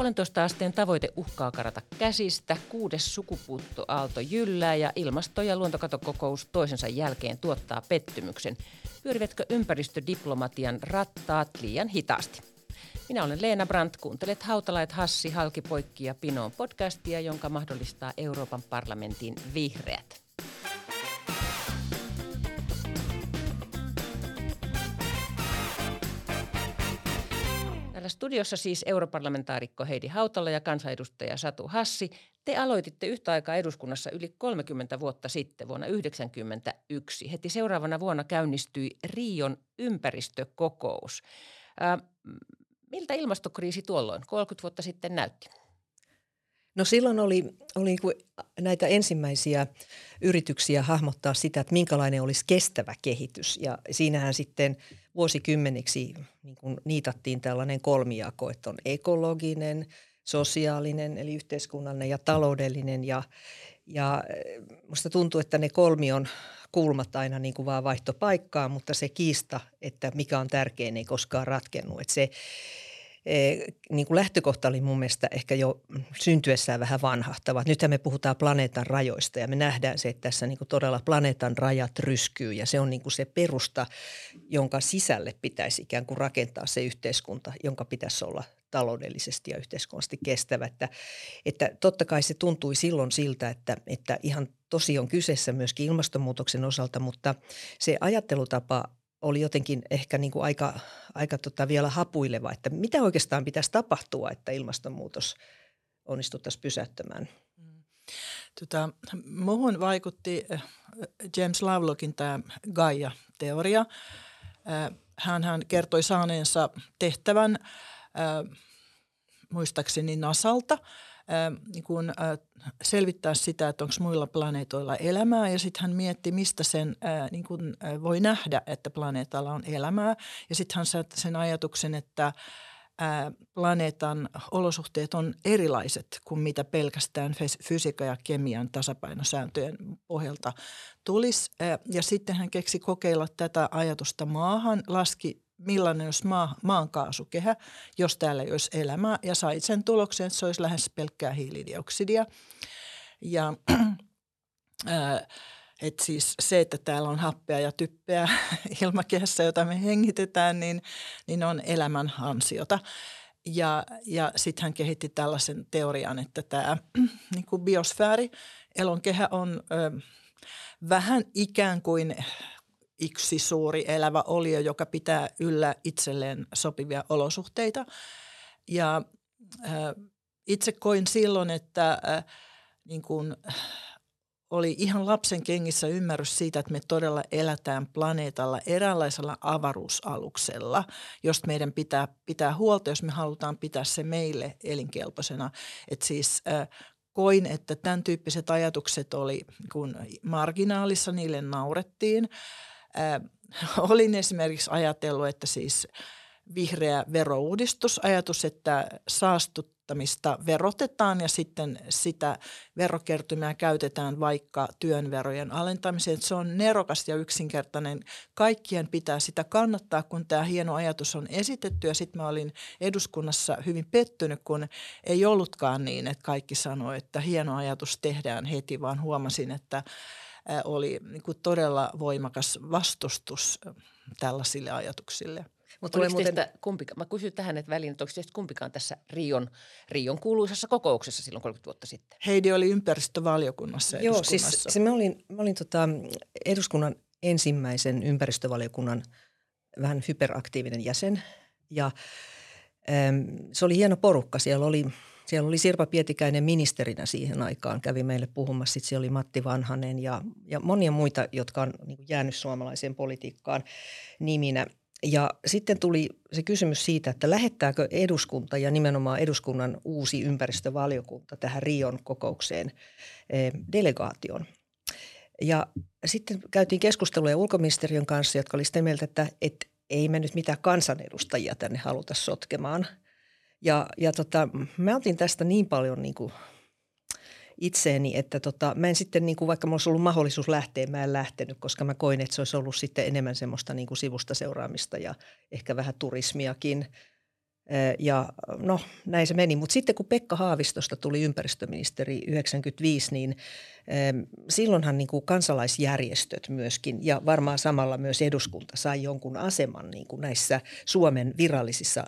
Puolentoista asteen tavoite uhkaa karata käsistä, kuudes sukupuuttoaalto jyllää ja ilmasto- ja luontokatokokous toisensa jälkeen tuottaa pettymyksen. Pyörivätkö ympäristödiplomatian rattaat liian hitaasti? Minä olen Leena Brandt, kuuntelet Hautalait Hassi, Halkipoikki ja Pinoon podcastia, jonka mahdollistaa Euroopan parlamentin vihreät. Studiossa siis europarlamentaarikko Heidi Hautala ja kansanedustaja Satu Hassi. Te aloititte yhtä aikaa eduskunnassa yli 30 vuotta sitten vuonna 1991. Heti seuraavana vuonna käynnistyi Rion ympäristökokous. Äh, miltä ilmastokriisi tuolloin 30 vuotta sitten näytti? No silloin oli, oli niinku näitä ensimmäisiä yrityksiä hahmottaa sitä, että minkälainen olisi kestävä kehitys. Ja siinähän sitten vuosikymmeniksi niin kuin niitattiin tällainen kolmijako, että on ekologinen, sosiaalinen eli yhteiskunnallinen ja taloudellinen. Ja, ja musta tuntuu, että ne kolmion kulmat aina niin kuin vaan vaihto paikkaa, mutta se kiista, että mikä on tärkein, ei koskaan ratkennut. Että se, niin kuin lähtökohta oli mun mielestä ehkä jo syntyessään vähän vanhahtava. Nythän me puhutaan planeetan rajoista ja me nähdään se, että tässä niin kuin todella planeetan rajat ryskyy ja se on niin kuin se perusta, jonka sisälle pitäisi ikään kuin rakentaa se yhteiskunta, jonka pitäisi olla taloudellisesti ja yhteiskunnallisesti kestävä. Että, että totta kai se tuntui silloin siltä, että, että ihan tosi on kyseessä myöskin ilmastonmuutoksen osalta, mutta se ajattelutapa oli jotenkin ehkä niin kuin aika, aika tota vielä hapuileva, että mitä oikeastaan pitäisi tapahtua, että ilmastonmuutos onnistuttaisiin pysäyttämään. Tota, muuhun vaikutti äh, James Lovelockin tämä Gaia-teoria. Äh, hän, hän kertoi saaneensa tehtävän äh, muistaakseni Nasalta – niin kun, selvittää sitä, että onko muilla planeetoilla elämää ja sitten hän mietti, mistä sen niin kun, voi nähdä, että planeetalla on elämää. Ja sitten hän sai sen ajatuksen, että planeetan olosuhteet on erilaiset kuin mitä pelkästään fysiikan ja kemian tasapainosääntöjen pohjalta tulisi. Ja sitten hän keksi kokeilla tätä ajatusta maahan, laski millainen olisi maa, maankaasukehä, jos täällä ei olisi elämää. Ja sai sen tuloksen, että se olisi lähes pelkkää hiilidioksidia. Ja ää, et siis se, että täällä on happea ja typpeä ilmakehässä, jota me hengitetään, niin, niin on elämän ansiota. Ja, ja sitten hän kehitti tällaisen teorian, että tämä niin biosfääri, elonkehä on ö, vähän ikään kuin yksi suuri elävä olio, joka pitää yllä itselleen sopivia olosuhteita. Ja äh, itse koin silloin, että äh, niin kuin, oli ihan lapsen kengissä ymmärrys siitä, että me todella elätään planeetalla eräänlaisella avaruusaluksella, josta meidän pitää pitää huolta, jos me halutaan pitää se meille elinkelpoisena. Että siis äh, koin, että tämän tyyppiset ajatukset oli kun marginaalissa, niille naurettiin – Olin esimerkiksi ajatellut, että siis vihreä verouudistus, ajatus, että saastuttamista verotetaan ja sitten sitä verokertymää käytetään vaikka työnverojen alentamiseen. se on nerokas ja yksinkertainen. Kaikkien pitää sitä kannattaa, kun tämä hieno ajatus on esitetty ja sitten mä olin eduskunnassa hyvin pettynyt, kun ei ollutkaan niin, että kaikki sanoi, että hieno ajatus tehdään heti, vaan huomasin, että – oli niin kuin todella voimakas vastustus tällaisille ajatuksille. Mutta oliko muuten... teistä kumpikaan, mä kysyn tähän että väliin, että onko teistä kumpikaan tässä Rion, Rion kuuluisassa kokouksessa silloin 30 vuotta sitten? Heidi oli ympäristövaliokunnassa Joo, siis se mä olin, mä olin tota eduskunnan ensimmäisen ympäristövaliokunnan vähän hyperaktiivinen jäsen ja äm, se oli hieno porukka. Siellä oli siellä oli Sirpa Pietikäinen ministerinä siihen aikaan, kävi meille puhumassa. Sitten siellä oli Matti Vanhanen ja, ja monia muita, jotka on niin jäänyt suomalaiseen politiikkaan niminä. Ja sitten tuli se kysymys siitä, että lähettääkö eduskunta ja nimenomaan eduskunnan uusi ympäristövaliokunta tähän Rion kokoukseen eh, delegaation. Ja sitten käytiin keskusteluja ulkoministeriön kanssa, jotka oli sitä mieltä, että, että ei me nyt mitään kansanedustajia tänne haluta sotkemaan – ja, ja tota, mä otin tästä niin paljon niin kuin itseeni, että tota, mä en sitten, niin kuin, vaikka mulla olisi ollut mahdollisuus lähteä, mä en lähtenyt, koska mä koin, että se olisi ollut sitten enemmän semmoista niin kuin sivusta seuraamista ja ehkä vähän turismiakin. Ja no näin se meni. Mutta sitten kun Pekka Haavistosta tuli ympäristöministeri 95, niin silloinhan niin kuin kansalaisjärjestöt myöskin ja varmaan samalla myös eduskunta sai jonkun aseman niin kuin näissä Suomen virallisissa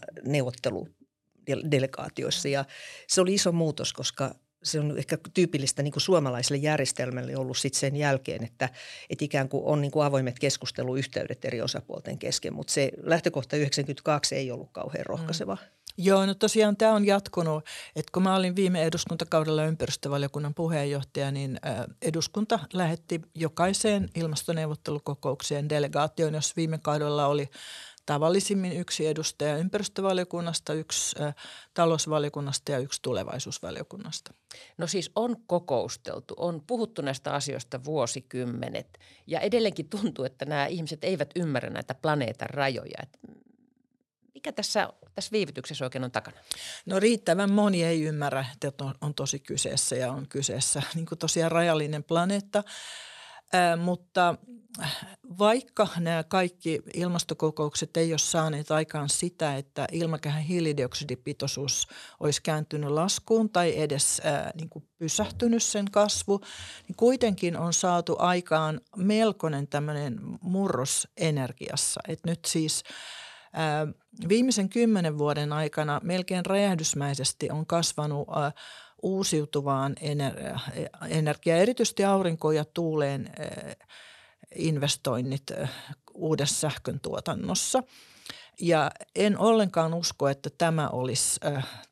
neuvotteludelegaatioissa. Ja se oli iso muutos, koska se on ehkä tyypillistä niin kuin suomalaiselle järjestelmälle ollut sit sen jälkeen, että, että ikään kuin on niin kuin avoimet keskusteluyhteydet eri osapuolten kesken, mutta se lähtökohta 92 ei ollut kauhean rohkaiseva. Mm. Joo, no tosiaan tämä on jatkunut, että kun mä olin viime eduskuntakaudella ympäristövaliokunnan puheenjohtaja, niin eduskunta lähetti jokaiseen ilmastoneuvottelukokoukseen delegaatioon, jos viime kaudella oli tavallisimmin yksi edustaja ympäristövaliokunnasta, yksi talousvaliokunnasta ja yksi tulevaisuusvaliokunnasta. No siis on kokousteltu, on puhuttu näistä asioista vuosikymmenet ja edelleenkin tuntuu, että nämä ihmiset eivät ymmärrä näitä planeetan rajoja. mikä tässä, tässä viivytyksessä oikein on takana? No riittävän moni ei ymmärrä, että on, on tosi kyseessä ja on kyseessä niin kuin tosiaan rajallinen planeetta. Äh, mutta vaikka nämä kaikki ilmastokokoukset ei ole saaneet aikaan sitä, että ilmakehän hiilidioksidipitoisuus olisi kääntynyt laskuun tai edes ää, niin kuin pysähtynyt sen kasvu, niin kuitenkin on saatu aikaan melkoinen tämmöinen murros energiassa. Et nyt siis ää, viimeisen kymmenen vuoden aikana melkein räjähdysmäisesti on kasvanut ää, uusiutuvaan energiaan, erityisesti aurinkoon ja tuuleen investoinnit uudessa sähkön tuotannossa. Ja en ollenkaan usko, että tämä olisi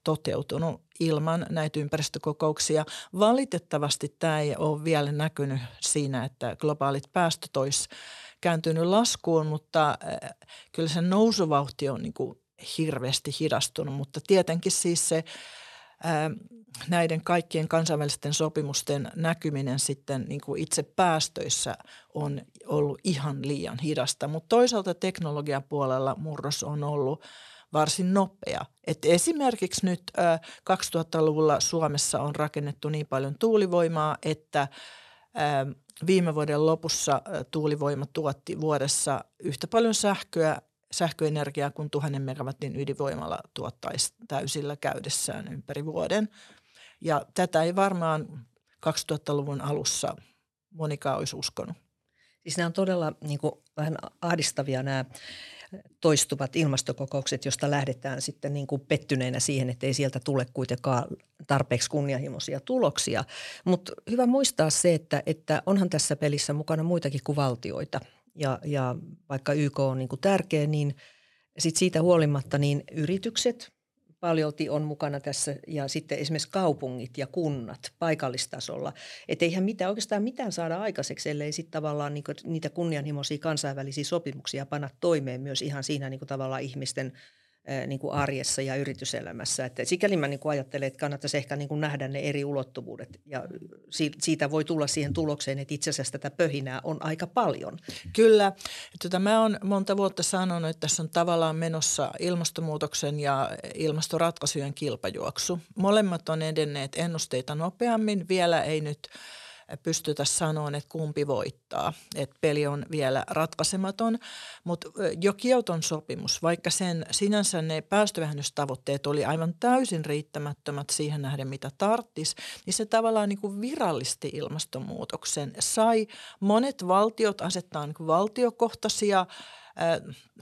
toteutunut ilman näitä ympäristökokouksia. Valitettavasti tämä ei ole vielä näkynyt siinä, että globaalit päästöt olisi kääntynyt laskuun, mutta kyllä se nousuvauhti on niin kuin hirveästi hidastunut. Mutta tietenkin siis se näiden kaikkien kansainvälisten sopimusten näkyminen sitten niin kuin itse päästöissä on ollut ihan liian hidasta. Mutta toisaalta teknologiapuolella murros on ollut varsin nopea. Et esimerkiksi nyt 2000-luvulla Suomessa on rakennettu niin paljon tuulivoimaa, että viime vuoden lopussa tuulivoima tuotti vuodessa yhtä paljon sähköä sähköenergiaa kuin tuhannen megawatin ydinvoimalla tuottaisi täysillä käydessään ympäri vuoden. Ja tätä ei varmaan 2000-luvun alussa monikaan olisi uskonut. Siis nämä on todella niin kuin, vähän ahdistavia nämä toistuvat ilmastokokoukset, josta lähdetään sitten niin kuin pettyneenä siihen, että ei sieltä tule kuitenkaan tarpeeksi kunnianhimoisia tuloksia. Mutta hyvä muistaa se, että, että onhan tässä pelissä mukana muitakin kuin valtioita. Ja, ja vaikka YK on niin kuin tärkeä, niin sit siitä huolimatta niin yritykset – paljolti on mukana tässä ja sitten esimerkiksi kaupungit ja kunnat paikallistasolla. Että eihän mitään, oikeastaan mitään saada aikaiseksi, ellei sitten tavallaan niinku niitä kunnianhimoisia kansainvälisiä sopimuksia panna toimeen myös ihan siinä niinku tavallaan ihmisten – niin kuin arjessa ja yrityselämässä. Että sikäli mä niin kuin ajattelen, että kannattaisi ehkä niin kuin nähdä ne eri ulottuvuudet ja siitä voi tulla siihen tulokseen, että itse asiassa tätä pöhinää on aika paljon. Kyllä. Tota, mä oon monta vuotta sanonut, että tässä on tavallaan menossa ilmastonmuutoksen ja ilmastoratkaisujen kilpajuoksu. Molemmat on edenneet ennusteita nopeammin. Vielä ei nyt – pystytä sanoa, että kumpi voittaa. Että peli on vielä ratkaisematon, mutta jo Kioton sopimus, vaikka sen sinänsä ne päästövähennystavoitteet oli aivan täysin riittämättömät siihen nähden, mitä tarttis, niin se tavallaan niin kuin virallisti ilmastonmuutoksen. Sai monet valtiot asettaa niin valtiokohtaisia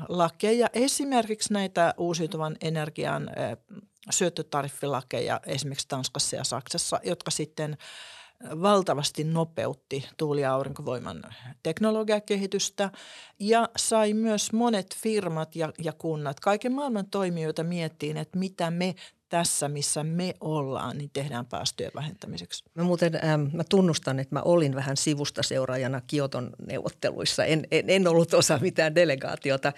lakeja, esimerkiksi näitä uusiutuvan energian syöttötariffilakeja esimerkiksi Tanskassa ja Saksassa, jotka sitten – valtavasti nopeutti tuuli- ja aurinkovoiman teknologiakehitystä ja sai myös monet firmat ja, ja kunnat, kaiken maailman toimijoita miettiin, että mitä me tässä, missä me ollaan, niin tehdään päästöjen vähentämiseksi. Mä muuten ähm, mä tunnustan, että mä olin vähän sivusta seuraajana Kioton neuvotteluissa. En, en, en ollut osa mitään delegaatiota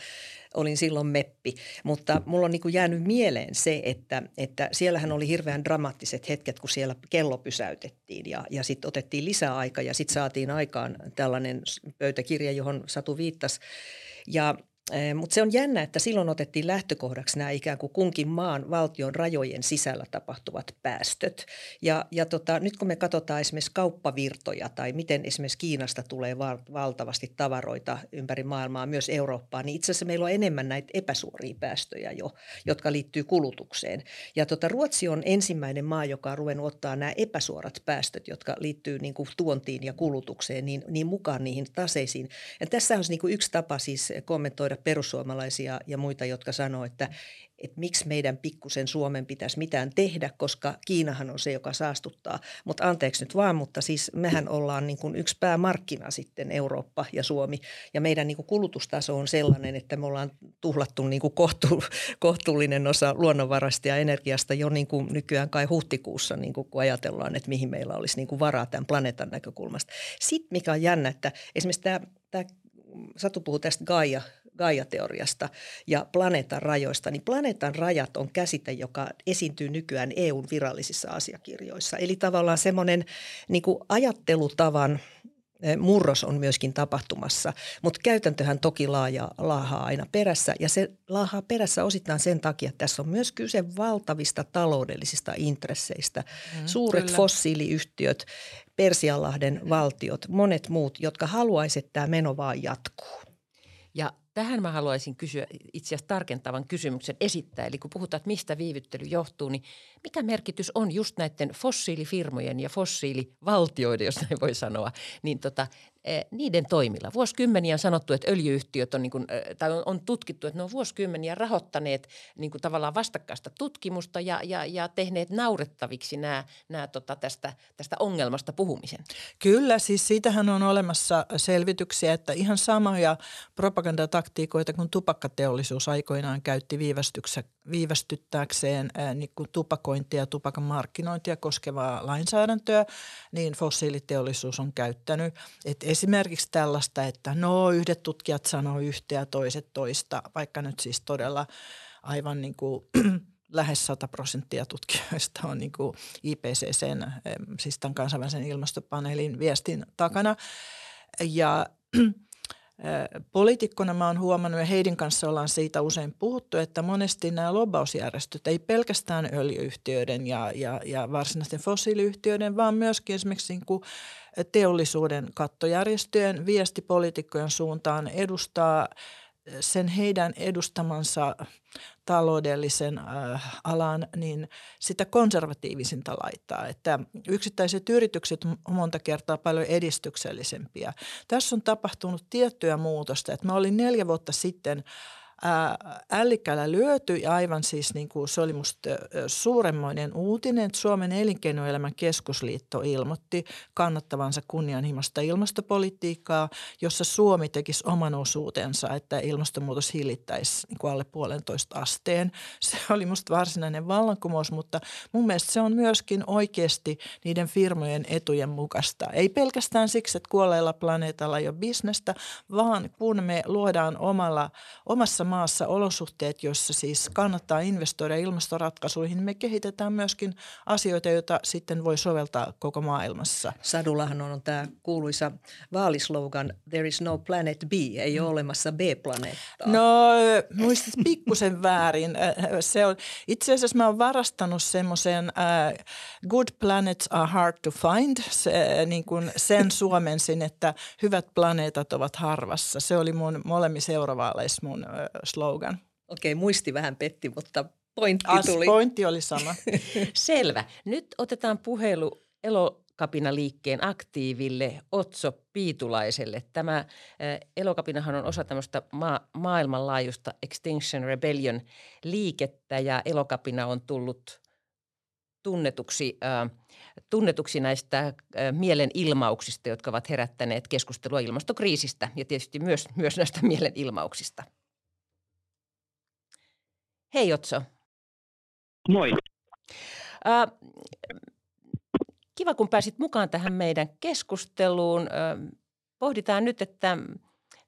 olin silloin meppi. Mutta mulla on niin kuin jäänyt mieleen se, että, että siellähän oli hirveän dramaattiset hetket, kun siellä kello pysäytettiin ja, ja sitten otettiin lisää aikaa ja sitten saatiin aikaan tällainen pöytäkirja, johon Satu viittasi. Ja Mutta se on jännä, että silloin otettiin lähtökohdaksi nämä ikään kuin kunkin maan valtion rajojen sisällä tapahtuvat päästöt. Ja, ja tota, nyt kun me katsotaan esimerkiksi kauppavirtoja tai miten esimerkiksi Kiinasta tulee valtavasti tavaroita ympäri maailmaa, myös Eurooppaan, niin itse asiassa meillä on enemmän näitä epäsuoria päästöjä jo, jotka liittyy kulutukseen. Ja tota, Ruotsi on ensimmäinen maa, joka on ruvennut ottaa nämä epäsuorat päästöt, jotka liittyy niin kuin tuontiin ja kulutukseen, niin, niin mukaan niihin taseisiin. Ja tässä on niin kuin yksi tapa siis kommentoida perussuomalaisia ja muita, jotka sanoo, että, että miksi meidän pikkusen Suomen pitäisi mitään tehdä, koska Kiinahan on se, joka saastuttaa. Mutta anteeksi nyt vaan, mutta siis mehän ollaan niin kuin yksi päämarkkina sitten Eurooppa ja Suomi. Ja meidän niin kuin kulutustaso on sellainen, että me ollaan tuhlattu niin kuin kohtu, kohtuullinen osa luonnonvarasta ja energiasta jo niin kuin nykyään kai huhtikuussa, niin kuin kun ajatellaan, että mihin meillä olisi niin kuin varaa tämän planeetan näkökulmasta. Sitten mikä on jännä, että esimerkiksi tämä, tämä Satu puhuu tästä Gaia, Gaia-teoriasta ja planeetan rajoista, niin planeetan rajat on käsite, joka esiintyy nykyään EUn virallisissa asiakirjoissa. Eli tavallaan semmoinen niin ajattelutavan eh, murros on myöskin tapahtumassa, mutta käytäntöhän toki laaja, laahaa aina perässä ja se laahaa perässä osittain sen takia, että tässä on myös kyse valtavista taloudellisista intresseistä. Mm, Suuret kyllä. fossiiliyhtiöt, Persianlahden valtiot, monet muut, jotka haluaisivat, että tämä meno vaan jatkuu. Ja tähän mä haluaisin kysyä itse asiassa tarkentavan kysymyksen esittää. Eli kun puhutaan, että mistä viivyttely johtuu, niin mikä merkitys on just näiden fossiilifirmojen ja fossiilivaltioiden, jos näin voi sanoa, niin tota, niiden toimilla. Vuosikymmeniä on sanottu, että öljyyhtiöt on, niin kuin, eh, tai on, tutkittu, että ne on vuosikymmeniä rahoittaneet niin kuin tavallaan vastakkaista tutkimusta ja, ja, ja tehneet naurettaviksi nämä, nämä tota, tästä, tästä ongelmasta puhumisen. Kyllä, siis siitähän on olemassa selvityksiä, että ihan samoja propagandataktiikoita kuin tupakkateollisuus aikoinaan käytti viivästyttääkseen ää, niin kuin tupakointia ja tupakan markkinointia koskevaa lainsäädäntöä, niin fossiiliteollisuus on käyttänyt. Että esimerkiksi tällaista, että no yhdet tutkijat sanoo yhtä ja toiset toista, vaikka nyt siis todella aivan niin kuin lähes 100 prosenttia tutkijoista on niin kuin IPCCn, siis tämän kansainvälisen ilmastopaneelin viestin takana. Ja Poliitikkona mä oon huomannut ja Heidin kanssa ollaan siitä usein puhuttu, että monesti nämä lobbausjärjestöt ei pelkästään öljyyhtiöiden ja, ja, ja varsinaisten fossiiliyhtiöiden, vaan myöskin esimerkiksi niin kuin teollisuuden kattojärjestöjen viesti poliitikkojen suuntaan edustaa sen heidän edustamansa taloudellisen äh, alan, niin sitä konservatiivisinta laittaa. Että yksittäiset yritykset on monta kertaa paljon edistyksellisempiä. Tässä on tapahtunut tiettyä muutosta. Että mä olin neljä vuotta sitten – ällikkällä lyöty ja aivan siis niin kuin se oli musta suuremmoinen uutinen, että Suomen elinkeinoelämän keskusliitto ilmoitti kannattavansa kunnianhimoista ilmastopolitiikkaa, jossa Suomi tekisi oman osuutensa, että ilmastonmuutos hillittäisi niin kuin alle puolentoista asteen. Se oli musta varsinainen vallankumous, mutta mun mielestä se on myöskin oikeasti niiden firmojen etujen mukaista. Ei pelkästään siksi, että kuolleella planeetalla ei ole bisnestä, vaan kun me luodaan omalla, omassa maassa olosuhteet, joissa siis kannattaa investoida ilmastoratkaisuihin, me kehitetään myöskin asioita, joita sitten voi soveltaa koko maailmassa. Sadullahan on tämä kuuluisa vaalislogan There is no planet B, ei ole olemassa B-planeettaa. No muistat pikkusen väärin. Se on, itse asiassa mä oon varastanut semmoisen uh, Good planets are hard to find, se, niin kuin sen suomensin, että hyvät planeetat ovat harvassa. Se oli mun molemmissa eurovaaleissa mun slogan. Okei, muisti vähän petti, mutta pointti As, tuli. Pointti oli sama. Selvä. Nyt otetaan puhelu Elokapina-liikkeen aktiiville Otso Piitulaiselle. Tämä Elokapinahan on osa tämmöistä ma- maailmanlaajuista Extinction Rebellion liikettä ja Elokapina on tullut tunnetuksi, äh, tunnetuksi näistä äh, mielenilmauksista, jotka ovat herättäneet keskustelua ilmastokriisistä ja tietysti myös, myös näistä mielenilmauksista. Hei Otso. Moi. Äh, kiva, kun pääsit mukaan tähän meidän keskusteluun. Äh, pohditaan nyt, että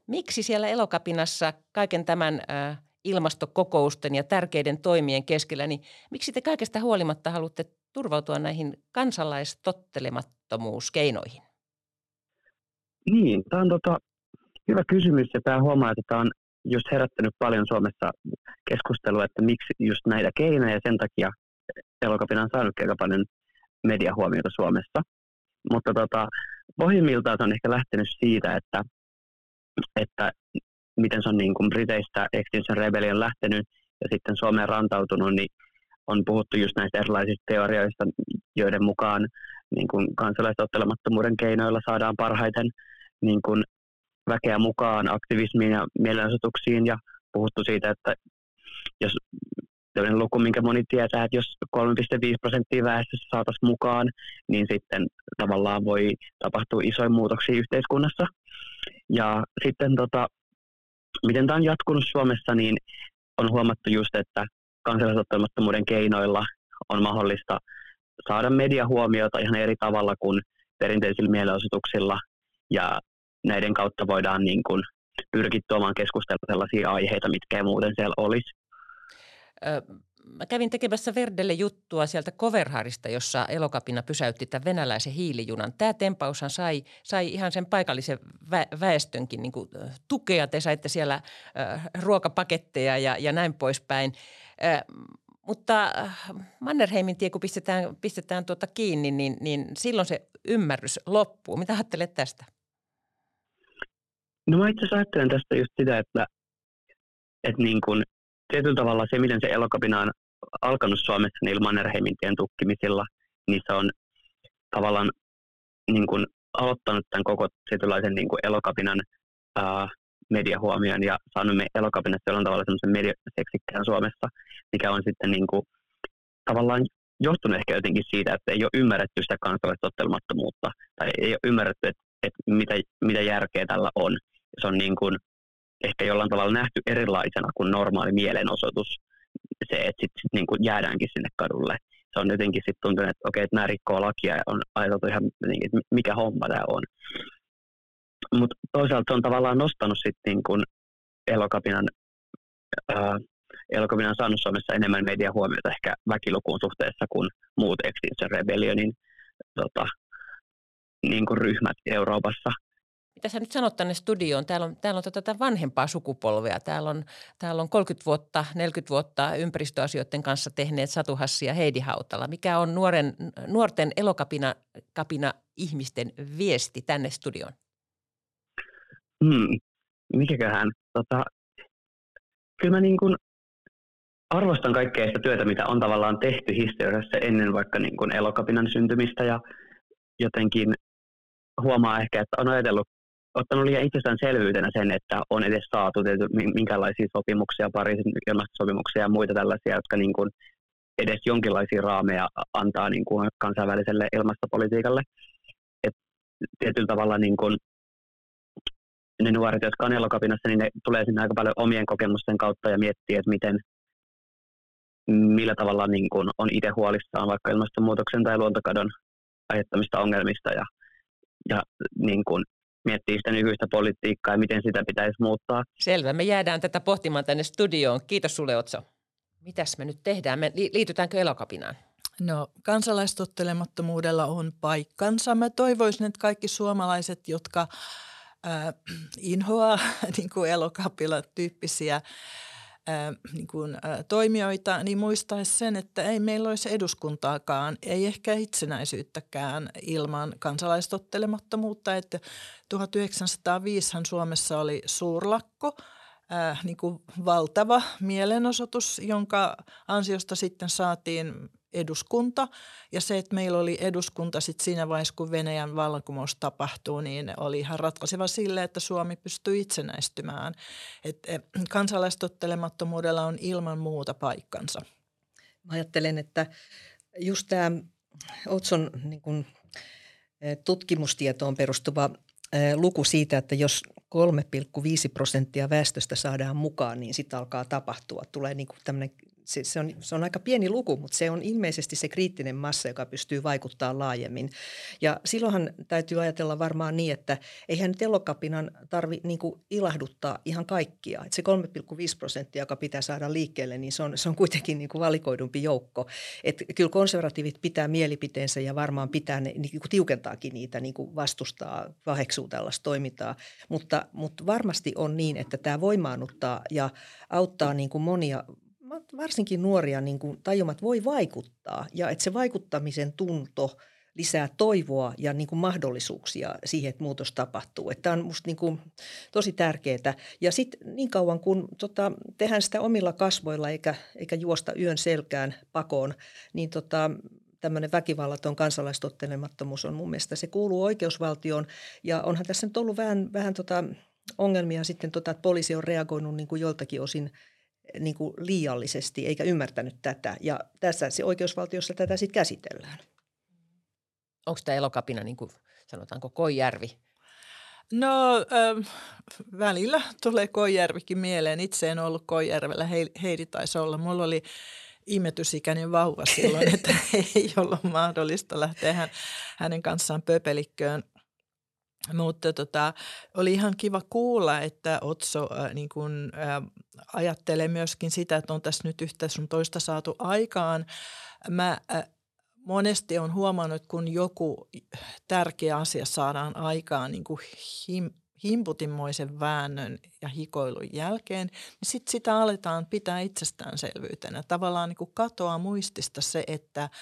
miksi siellä Elokapinassa kaiken tämän äh, ilmastokokousten ja tärkeiden toimien keskellä, niin miksi te kaikesta huolimatta haluatte turvautua näihin kansalaistottelemattomuuskeinoihin? Niin, tämä on tota, hyvä kysymys ja tämä huomaa, että tämä on just herättänyt paljon Suomessa keskustelua, että miksi just näitä keinoja, ja sen takia elokapina on saanut aika paljon mediahuomiota Suomessa. Mutta tota, pohjimmiltaan se on ehkä lähtenyt siitä, että, että miten se on niin kuin Briteistä Extinction Rebellion lähtenyt ja sitten Suomeen rantautunut, niin on puhuttu just näistä erilaisista teorioista, joiden mukaan niin kuin kansalaistottelemattomuuden keinoilla saadaan parhaiten niin kuin väkeä mukaan aktivismiin ja mielenosoituksiin ja puhuttu siitä, että jos tämmöinen luku, minkä moni tietää, että jos 3,5 prosenttia väestöstä saataisiin mukaan, niin sitten tavallaan voi tapahtua isoja muutoksia yhteiskunnassa. Ja sitten tota, miten tämä on jatkunut Suomessa, niin on huomattu just, että kansalaisottamattomuuden keinoilla on mahdollista saada mediahuomiota ihan eri tavalla kuin perinteisillä mielenosoituksilla. Ja näiden kautta voidaan niin kuin pyrkiä tuomaan keskustelua sellaisia aiheita, mitkä ei muuten siellä olisi. Mä kävin tekemässä Verdelle juttua sieltä Koverharista, jossa elokapina pysäytti tämän venäläisen hiilijunan. Tämä tempaushan sai, sai ihan sen paikallisen vä- väestönkin niin kuin, tukea. Te saitte siellä äh, ruokapaketteja ja, ja näin poispäin. Äh, mutta Mannerheimin tie, kun pistetään, pistetään tuota kiinni, niin, niin silloin se ymmärrys loppuu. Mitä ajattelet tästä? No mä itse asiassa ajattelen tästä just sitä, että, että niin kuin tietyllä tavalla se, miten se elokapina on alkanut Suomessa niillä Mannerheimin tien tukkimisilla, niin se on tavallaan niin kuin aloittanut tämän koko tietynlaisen niin elokapinan ää, mediahuomion ja saanut me elokapinassa jollain tavalla semmoisen mediaseksikkään Suomessa, mikä on sitten niin kuin, tavallaan johtunut ehkä jotenkin siitä, että ei ole ymmärretty sitä kansalaistottelemattomuutta tai ei ole ymmärretty, että, että mitä, mitä järkeä tällä on. Se on niin kuin, ehkä jollain tavalla nähty erilaisena kuin normaali mielenosoitus. Se, että sitten sit niin jäädäänkin sinne kadulle. Se on jotenkin sitten tuntunut, että okei, että nämä rikkoo lakia ja on ajateltu ihan, että mikä homma tämä on. Mutta toisaalta se on tavallaan nostanut sitten niin kuin elokapinan, ää, elokapinan saanut Suomessa enemmän mediahuomiota ehkä väkilukuun suhteessa kuin muut Extinction Rebellionin tota, niin kuin ryhmät Euroopassa mitä sä nyt sanot tänne studioon? Täällä on, täällä on tota tätä vanhempaa sukupolvea. Täällä on, täällä on 30 vuotta, 40 vuotta ympäristöasioiden kanssa tehneet Satu Hassi ja Heidi Hautala. Mikä on nuoren, nuorten elokapina kapina ihmisten viesti tänne studioon? Hmm, mikäköhän? Tota, kyllä mä niin kuin arvostan kaikkea sitä työtä, mitä on tavallaan tehty historiassa ennen vaikka niin kuin elokapinan syntymistä ja jotenkin huomaa ehkä, että on ajatellut ottanut liian itsestäänselvyytenä sen, että on edes saatu tietysti, minkälaisia sopimuksia, Pariisin ilmastosopimuksia ja muita tällaisia, jotka niin kuin edes jonkinlaisia raameja antaa niin kuin kansainväliselle ilmastopolitiikalle. Et tietyllä tavalla niin kuin ne nuoret, jotka on elokapinassa, niin ne tulee sinne aika paljon omien kokemusten kautta ja miettii, että miten, millä tavalla niin kuin on itse huolissaan vaikka ilmastonmuutoksen tai luontokadon aiheuttamista ongelmista ja, ja niin kuin miettii sitä nykyistä politiikkaa ja miten sitä pitäisi muuttaa. Selvä, me jäädään tätä pohtimaan tänne studioon. Kiitos sulle Otso. Mitäs me nyt tehdään? Me liitytäänkö elokapinaan? No kansalaistottelemattomuudella on paikkansa. Mä toivoisin, että kaikki suomalaiset, jotka äh, inhoaa niin kuin elokapila-tyyppisiä niin kuin, toimijoita, niin muistaisi sen, että ei meillä olisi eduskuntaakaan, ei ehkä itsenäisyyttäkään ilman kansalaistottelemattomuutta. Että 1905 Suomessa oli suurlakko, äh, niin kuin valtava mielenosoitus, jonka ansiosta sitten saatiin eduskunta. Ja se, että meillä oli eduskunta sitten siinä vaiheessa, kun Venäjän vallankumous tapahtuu, niin oli ihan ratkaiseva sille, että Suomi pystyy itsenäistymään. Et e, kansalaistottelemattomuudella on ilman muuta paikkansa. Mä ajattelen, että just tämä Otson niin kun, e, tutkimustietoon perustuva e, luku siitä, että jos 3,5 prosenttia väestöstä saadaan mukaan, niin sitten alkaa tapahtua. Tulee niin tämmöinen se, se, on, se on aika pieni luku, mutta se on ilmeisesti se kriittinen massa, joka pystyy vaikuttaa laajemmin. Ja silloinhan täytyy ajatella varmaan niin, että eihän nyt elokapinan tarvi niin kuin ilahduttaa ihan kaikkia. Et se 3,5 prosenttia, joka pitää saada liikkeelle, niin se on, se on kuitenkin niin kuin valikoidumpi joukko. Et kyllä konservatiivit pitää mielipiteensä ja varmaan pitää ne, niin kuin tiukentaakin niitä, niin kuin vastustaa, vaheksuu tällaista toimintaa. Mutta, mutta varmasti on niin, että tämä voimaannuttaa ja auttaa niin kuin monia varsinkin nuoria niin kuin tajumat voi vaikuttaa ja että se vaikuttamisen tunto lisää toivoa ja niin kuin mahdollisuuksia siihen, että muutos tapahtuu. Että tämä on minusta niin tosi tärkeää. Ja sitten niin kauan kun tota, tehdään sitä omilla kasvoilla eikä, eikä juosta yön selkään pakoon, niin tota, tämmöinen väkivallaton kansalaistottelemattomuus on mun mielestä, se kuuluu oikeusvaltioon. Ja onhan tässä nyt ollut vähän, vähän tota ongelmia sitten, tota, että poliisi on reagoinut niin kuin joltakin osin – niin kuin liiallisesti eikä ymmärtänyt tätä. Ja tässä se oikeusvaltiossa tätä sitten käsitellään. Onko tämä elokapina, niin kuin sanotaanko, Koijärvi? No äh, välillä tulee Koijärvikin mieleen. Itse en ollut Koijärvellä, Heidi taisi olla. Mulla oli imetysikäinen vauva silloin, että ei ollut mahdollista lähteä hänen kanssaan pöpelikköön mutta tota, oli ihan kiva kuulla, että Otso äh, niin kun, äh, ajattelee myöskin sitä, että on tässä nyt yhtä sun toista saatu aikaan. Mä äh, monesti on huomannut, kun joku tärkeä asia saadaan aikaan niin kuin him, himputimmoisen väännön ja hikoilun jälkeen, niin sit sitä aletaan pitää itsestäänselvyytenä. Tavallaan niin katoaa muistista se, että –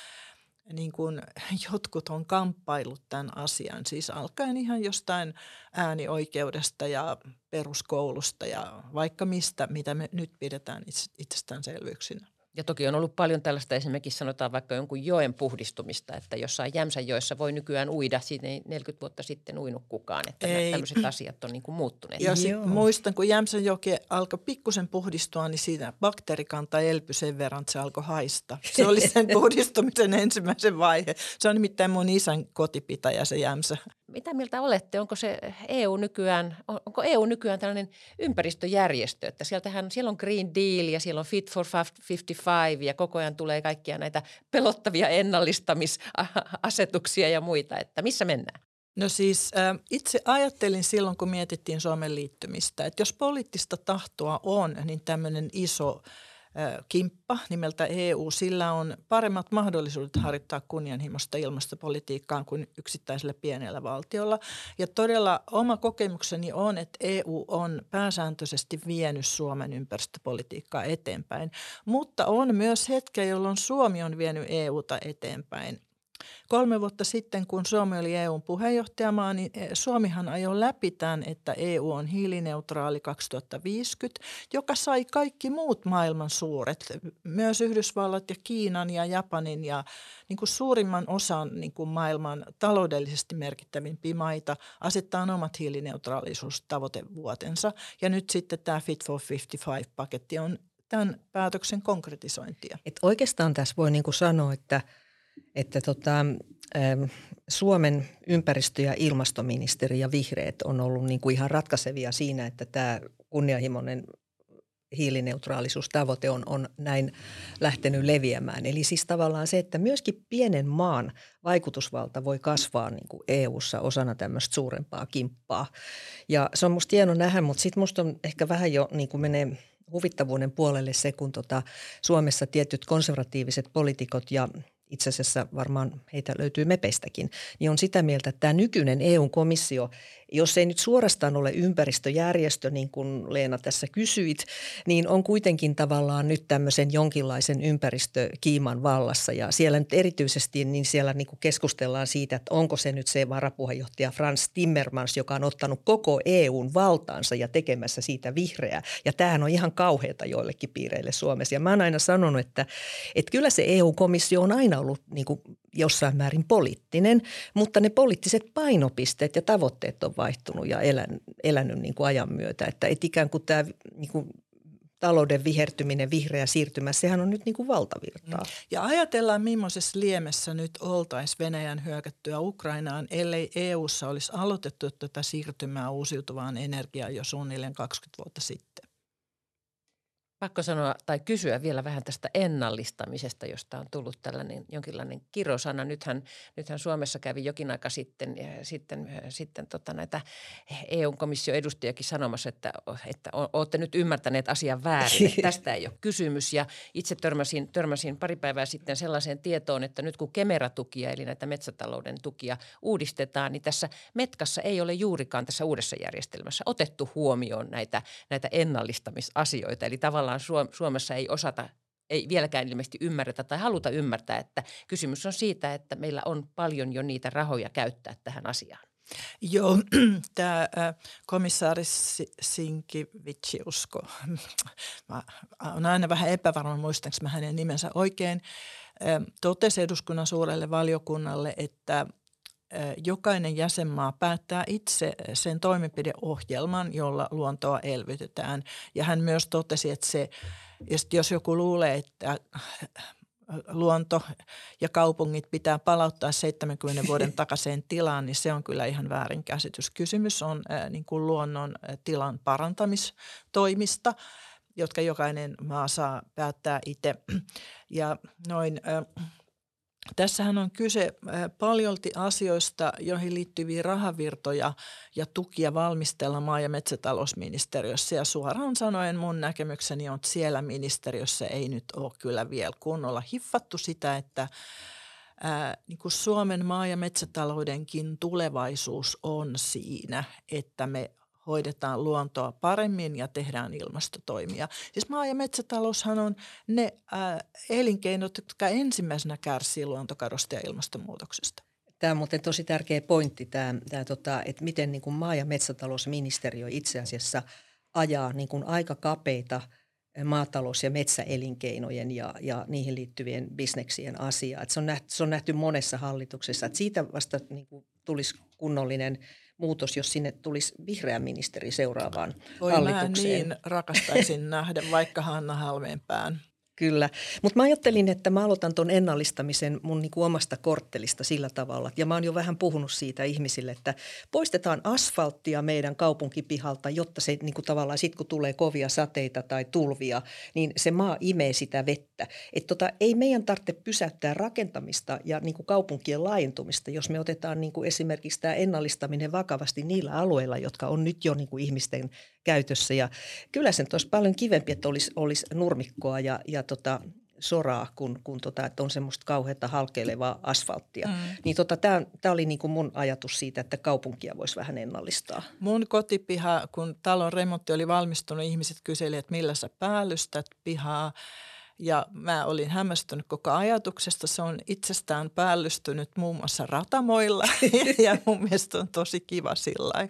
niin kuin jotkut on kamppailut tämän asian, siis alkaen ihan jostain äänioikeudesta ja peruskoulusta ja vaikka mistä, mitä me nyt pidetään itsestäänselvyyksinä. Ja toki on ollut paljon tällaista esimerkiksi sanotaan vaikka jonkun joen puhdistumista, että jossain Jämsänjoessa voi nykyään uida, siitä ei 40 vuotta sitten uinut kukaan, että ei. tämmöiset asiat on niin kuin muuttuneet. Ja sit muistan, kun Jämsänjoki alkoi pikkusen puhdistua, niin siinä bakteerikanta elpy sen verran, että se alkoi haista. Se oli sen puhdistumisen ensimmäisen vaihe. Se on nimittäin mun isän kotipitäjä se Jämsä. Mitä mieltä olette? Onko se EU nykyään, onko EU nykyään tällainen ympäristöjärjestö, että sieltähän, siellä on Green Deal ja siellä on Fit for 55 ja koko ajan tulee kaikkia näitä pelottavia ennallistamisasetuksia ja muita, että missä mennään? No siis itse ajattelin silloin, kun mietittiin Suomen liittymistä, että jos poliittista tahtoa on, niin tämmöinen iso kimppa nimeltä EU, sillä on paremmat mahdollisuudet harjoittaa kunnianhimoista ilmastopolitiikkaa kuin yksittäisellä pienellä valtiolla. Ja todella oma kokemukseni on, että EU on pääsääntöisesti vienyt Suomen ympäristöpolitiikkaa eteenpäin, mutta on myös hetkiä, jolloin Suomi on vienyt EUta eteenpäin. Kolme vuotta sitten, kun Suomi oli EUn puheenjohtajamaa, niin eh, Suomihan ajoi läpi tämän, että EU on hiilineutraali 2050, joka sai kaikki muut maailman suuret, myös Yhdysvallat ja Kiinan ja Japanin ja niin kuin suurimman osan niin kuin maailman taloudellisesti merkittävimpiä maita asettaa omat hiilineutraalisuustavoitevuotensa. Ja nyt sitten tämä Fit for 55-paketti on tämän päätöksen konkretisointia. Et oikeastaan tässä voi niin kuin sanoa, että – että tota, Suomen ympäristö- ja ilmastoministeri ja vihreät on ollut niin kuin ihan ratkaisevia siinä, että tämä kunnianhimoinen hiilineutraalisuustavoite on, on näin lähtenyt leviämään. Eli siis tavallaan se, että myöskin pienen maan vaikutusvalta voi kasvaa niin kuin EU-ssa osana tämmöistä suurempaa kimppaa. Ja se on musta hieno nähdä, mutta sitten musta on ehkä vähän jo niin kuin menee huvittavuuden puolelle se, kun tota Suomessa tietyt konservatiiviset poliitikot ja itse asiassa varmaan heitä löytyy MEPeistäkin, niin on sitä mieltä, että tämä nykyinen EU-komissio jos ei nyt suorastaan ole ympäristöjärjestö, niin kuin Leena tässä kysyit, niin on kuitenkin tavallaan nyt tämmöisen jonkinlaisen ympäristökiiman vallassa. Ja siellä nyt erityisesti niin siellä niin kuin keskustellaan siitä, että onko se nyt se varapuheenjohtaja Frans Timmermans, joka on ottanut koko EUn valtaansa ja tekemässä siitä vihreää. Ja tämähän on ihan kauheata joillekin piireille Suomessa. Ja mä oon aina sanonut, että, että kyllä se EU-komissio on aina ollut niin kuin jossain määrin poliittinen, mutta ne poliittiset painopisteet ja tavoitteet on vaihtunut ja elän, elänyt niin kuin ajan myötä. Että et ikään kuin tämä niin kuin talouden vihertyminen, vihreä siirtymä, sehän on nyt niin kuin valtavirtaa. Mm. Ja ajatellaan, millaisessa liemessä nyt oltaisiin Venäjän hyökättyä Ukrainaan, ellei EU:ssa olisi aloitettu tätä siirtymää uusiutuvaan energiaan jo suunnilleen 20 vuotta sitten. Pakko sanoa tai kysyä vielä vähän tästä ennallistamisesta, josta on tullut tällainen jonkinlainen kirosana. Nythän, nythän Suomessa kävi jokin aika sitten, ja sitten, sitten tota näitä EU-komission edustajakin sanomassa, että, että olette nyt ymmärtäneet asian väärin. Tästä ei ole kysymys ja itse törmäsin, törmäsin pari päivää sitten sellaiseen tietoon, että nyt kun Kemera-tukia eli näitä metsätalouden tukia uudistetaan, niin tässä Metkassa ei ole juurikaan tässä uudessa järjestelmässä otettu huomioon näitä, näitä ennallistamisasioita. Eli tavallaan tavallaan Suomessa ei osata ei vieläkään ilmeisesti ymmärretä tai haluta ymmärtää, että kysymys on siitä, että meillä on paljon jo niitä rahoja käyttää tähän asiaan. Joo, tämä komissaari Sinkiviciusko, mä olen aina vähän epävarma muistanko mä hänen nimensä oikein, totesi eduskunnan suurelle valiokunnalle, että jokainen jäsenmaa päättää itse sen toimenpideohjelman, jolla luontoa elvytetään. Ja hän myös totesi, että se, jos joku luulee, että luonto ja kaupungit pitää palauttaa 70 vuoden takaisin tilaan, niin se on kyllä ihan väärinkäsitys. Kysymys on niin kuin luonnon tilan parantamistoimista, jotka jokainen maa saa päättää itse. Ja noin Tässähän on kyse paljolti asioista, joihin liittyviä rahavirtoja ja tukia valmistella maa- ja metsätalousministeriössä. Ja suoraan sanoen mun näkemykseni on, että siellä ministeriössä ei nyt ole kyllä vielä kunnolla hiffattu sitä, että ää, niin kuin Suomen maa- ja metsätaloudenkin tulevaisuus on siinä, että me hoidetaan luontoa paremmin ja tehdään ilmastotoimia. Siis maa- ja metsätaloushan on ne äh, elinkeinot, jotka ensimmäisenä kärsii luontokadosta ja ilmastonmuutoksesta. Tämä on muuten tosi tärkeä pointti, tämä, tämä tota, että miten niin kuin maa- ja metsätalousministeriö itse asiassa ajaa niin kuin aika kapeita maatalous- ja metsäelinkeinojen ja, ja niihin liittyvien bisneksien asiaa. Se, on nähty, se on nähty monessa hallituksessa. Että siitä vasta niin kuin tulisi kunnollinen – muutos, jos sinne tulisi vihreä ministeri seuraavaan Oi, hallitukseen. Mä niin rakastaisin nähdä vaikka Hanna Halmeenpään Kyllä, mutta mä ajattelin, että mä aloitan tuon ennallistamisen mun niinku omasta korttelista sillä tavalla. Ja mä oon jo vähän puhunut siitä ihmisille, että poistetaan asfalttia meidän kaupunkipihalta, jotta se niinku tavallaan sit kun tulee kovia sateita tai tulvia, niin se maa imee sitä vettä. Että tota, ei meidän tarvitse pysäyttää rakentamista ja niinku kaupunkien laajentumista, jos me otetaan niinku esimerkiksi tämä ennallistaminen vakavasti niillä alueilla, jotka on nyt jo niinku ihmisten käytössä. Ja kyllä sen olisi paljon kivempi, että olisi, olisi nurmikkoa ja, ja tota, soraa, kun, kun tota, että on semmoista kauheata halkeilevaa asfalttia. Mm. Niin tota, tämä oli niinku mun ajatus siitä, että kaupunkia voisi vähän ennallistaa. Mun kotipiha, kun talon remontti oli valmistunut, ihmiset kyselivät, että millä sä päällystät pihaa. Ja mä olin hämmästynyt koko ajatuksesta. Se on itsestään päällystynyt muun muassa ratamoilla ja mun mielestä on tosi kiva sillä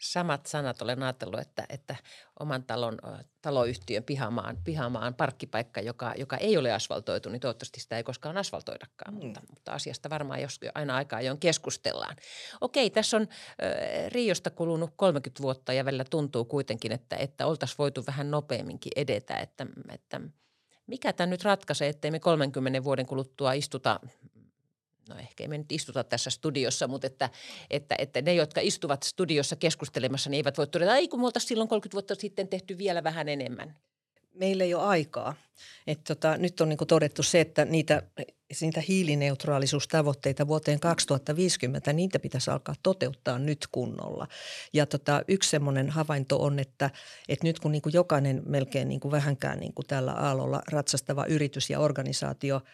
samat sanat olen ajatellut, että, että oman talon, taloyhtiön pihamaan, pihamaan parkkipaikka, joka, joka ei ole asfaltoitu, niin toivottavasti sitä ei koskaan asfaltoidakaan, mm. mutta, mutta asiasta varmaan jos aina aika ajoin keskustellaan. Okei, tässä on äh, Riosta kulunut 30 vuotta ja välillä tuntuu kuitenkin, että, että oltaisiin voitu vähän nopeamminkin edetä, että, että mikä tämä nyt ratkaisee, ettei me 30 vuoden kuluttua istuta no ehkä emme nyt istuta tässä studiossa, mutta että, että, että ne, jotka istuvat studiossa keskustelemassa, niin eivät voi todeta, ei kun me silloin 30 vuotta sitten tehty vielä vähän enemmän. Meillä ei ole aikaa. Et tota, nyt on niinku todettu se, että niitä, niitä hiilineutraalisuustavoitteita vuoteen 2050, niitä pitäisi alkaa toteuttaa nyt kunnolla. Ja tota, yksi semmoinen havainto on, että, että nyt kun niinku jokainen melkein niinku vähänkään niinku tällä aallolla ratsastava yritys ja organisaatio –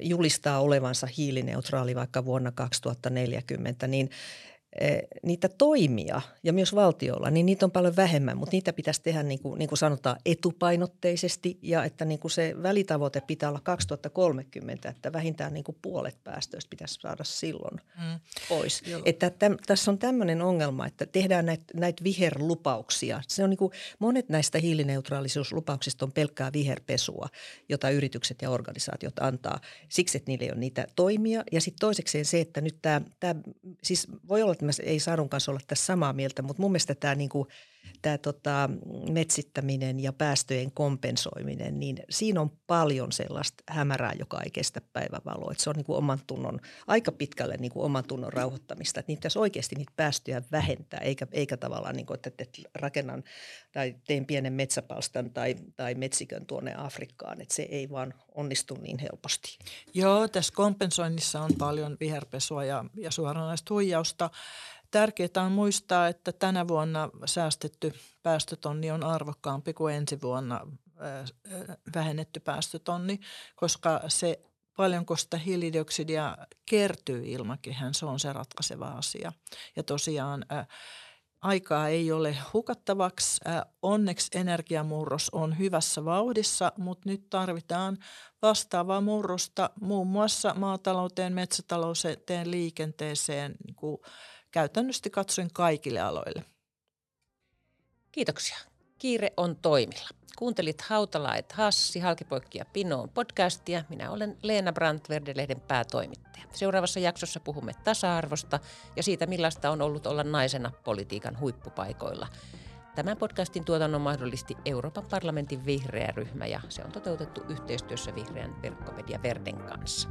julistaa olevansa hiilineutraali vaikka vuonna 2040, niin niitä toimia ja myös valtiolla, niin niitä on paljon vähemmän, mutta niitä pitäisi tehdä niin kuin, niin kuin sanotaan etupainotteisesti ja että niin kuin se välitavoite pitää olla 2030, että vähintään niin kuin puolet päästöistä pitäisi saada silloin mm. pois. Joo. Että täm, tässä on tämmöinen ongelma, että tehdään näitä, näitä viherlupauksia. Se on niin kuin, monet näistä hiilineutraalisuuslupauksista on pelkkää viherpesua, jota yritykset ja organisaatiot antaa siksi, että niillä ei ole niitä toimia. Ja sitten toisekseen se, että nyt tämä, tämä siis voi olla, että mä ei Sadun kanssa olla tässä samaa mieltä, mutta mun mielestä tämä niin kuin, tämä tota, metsittäminen ja päästöjen kompensoiminen, niin siinä on paljon sellaista hämärää, joka ei kestä päivävaloa. Että se on niin kuin oman tunnon, aika pitkälle niin kuin oman tunnon rauhoittamista. Että niitä pitäisi oikeasti niitä päästöjä vähentää, eikä, eikä tavallaan niin kuin, että, että rakennan tai teen pienen metsäpalstan tai, tai metsikön tuonne Afrikkaan. Että se ei vaan onnistu niin helposti. Joo, tässä kompensoinnissa on paljon viherpesua ja, ja suoranaista huijausta. Tärkeää on muistaa, että tänä vuonna säästetty päästötonni on arvokkaampi kuin ensi vuonna vähennetty päästötonni, koska se paljonko sitä hiilidioksidia kertyy ilmakehään, se on se ratkaiseva asia. Ja tosiaan aikaa ei ole hukattavaksi. Onneksi energiamurros on hyvässä vauhdissa, mutta nyt tarvitaan vastaavaa murrosta muun muassa maatalouteen, metsätalouteen, liikenteeseen niin käytännössä katsoen kaikille aloille. Kiitoksia. Kiire on toimilla. Kuuntelit Hautala et Hassi, Halkipoikki ja Pinoon podcastia. Minä olen Leena Brandt, Verdelehden päätoimittaja. Seuraavassa jaksossa puhumme tasa-arvosta ja siitä, millaista on ollut olla naisena politiikan huippupaikoilla. Tämän podcastin tuotannon mahdollisti Euroopan parlamentin vihreä ryhmä ja se on toteutettu yhteistyössä vihreän verkkomedia Verden kanssa.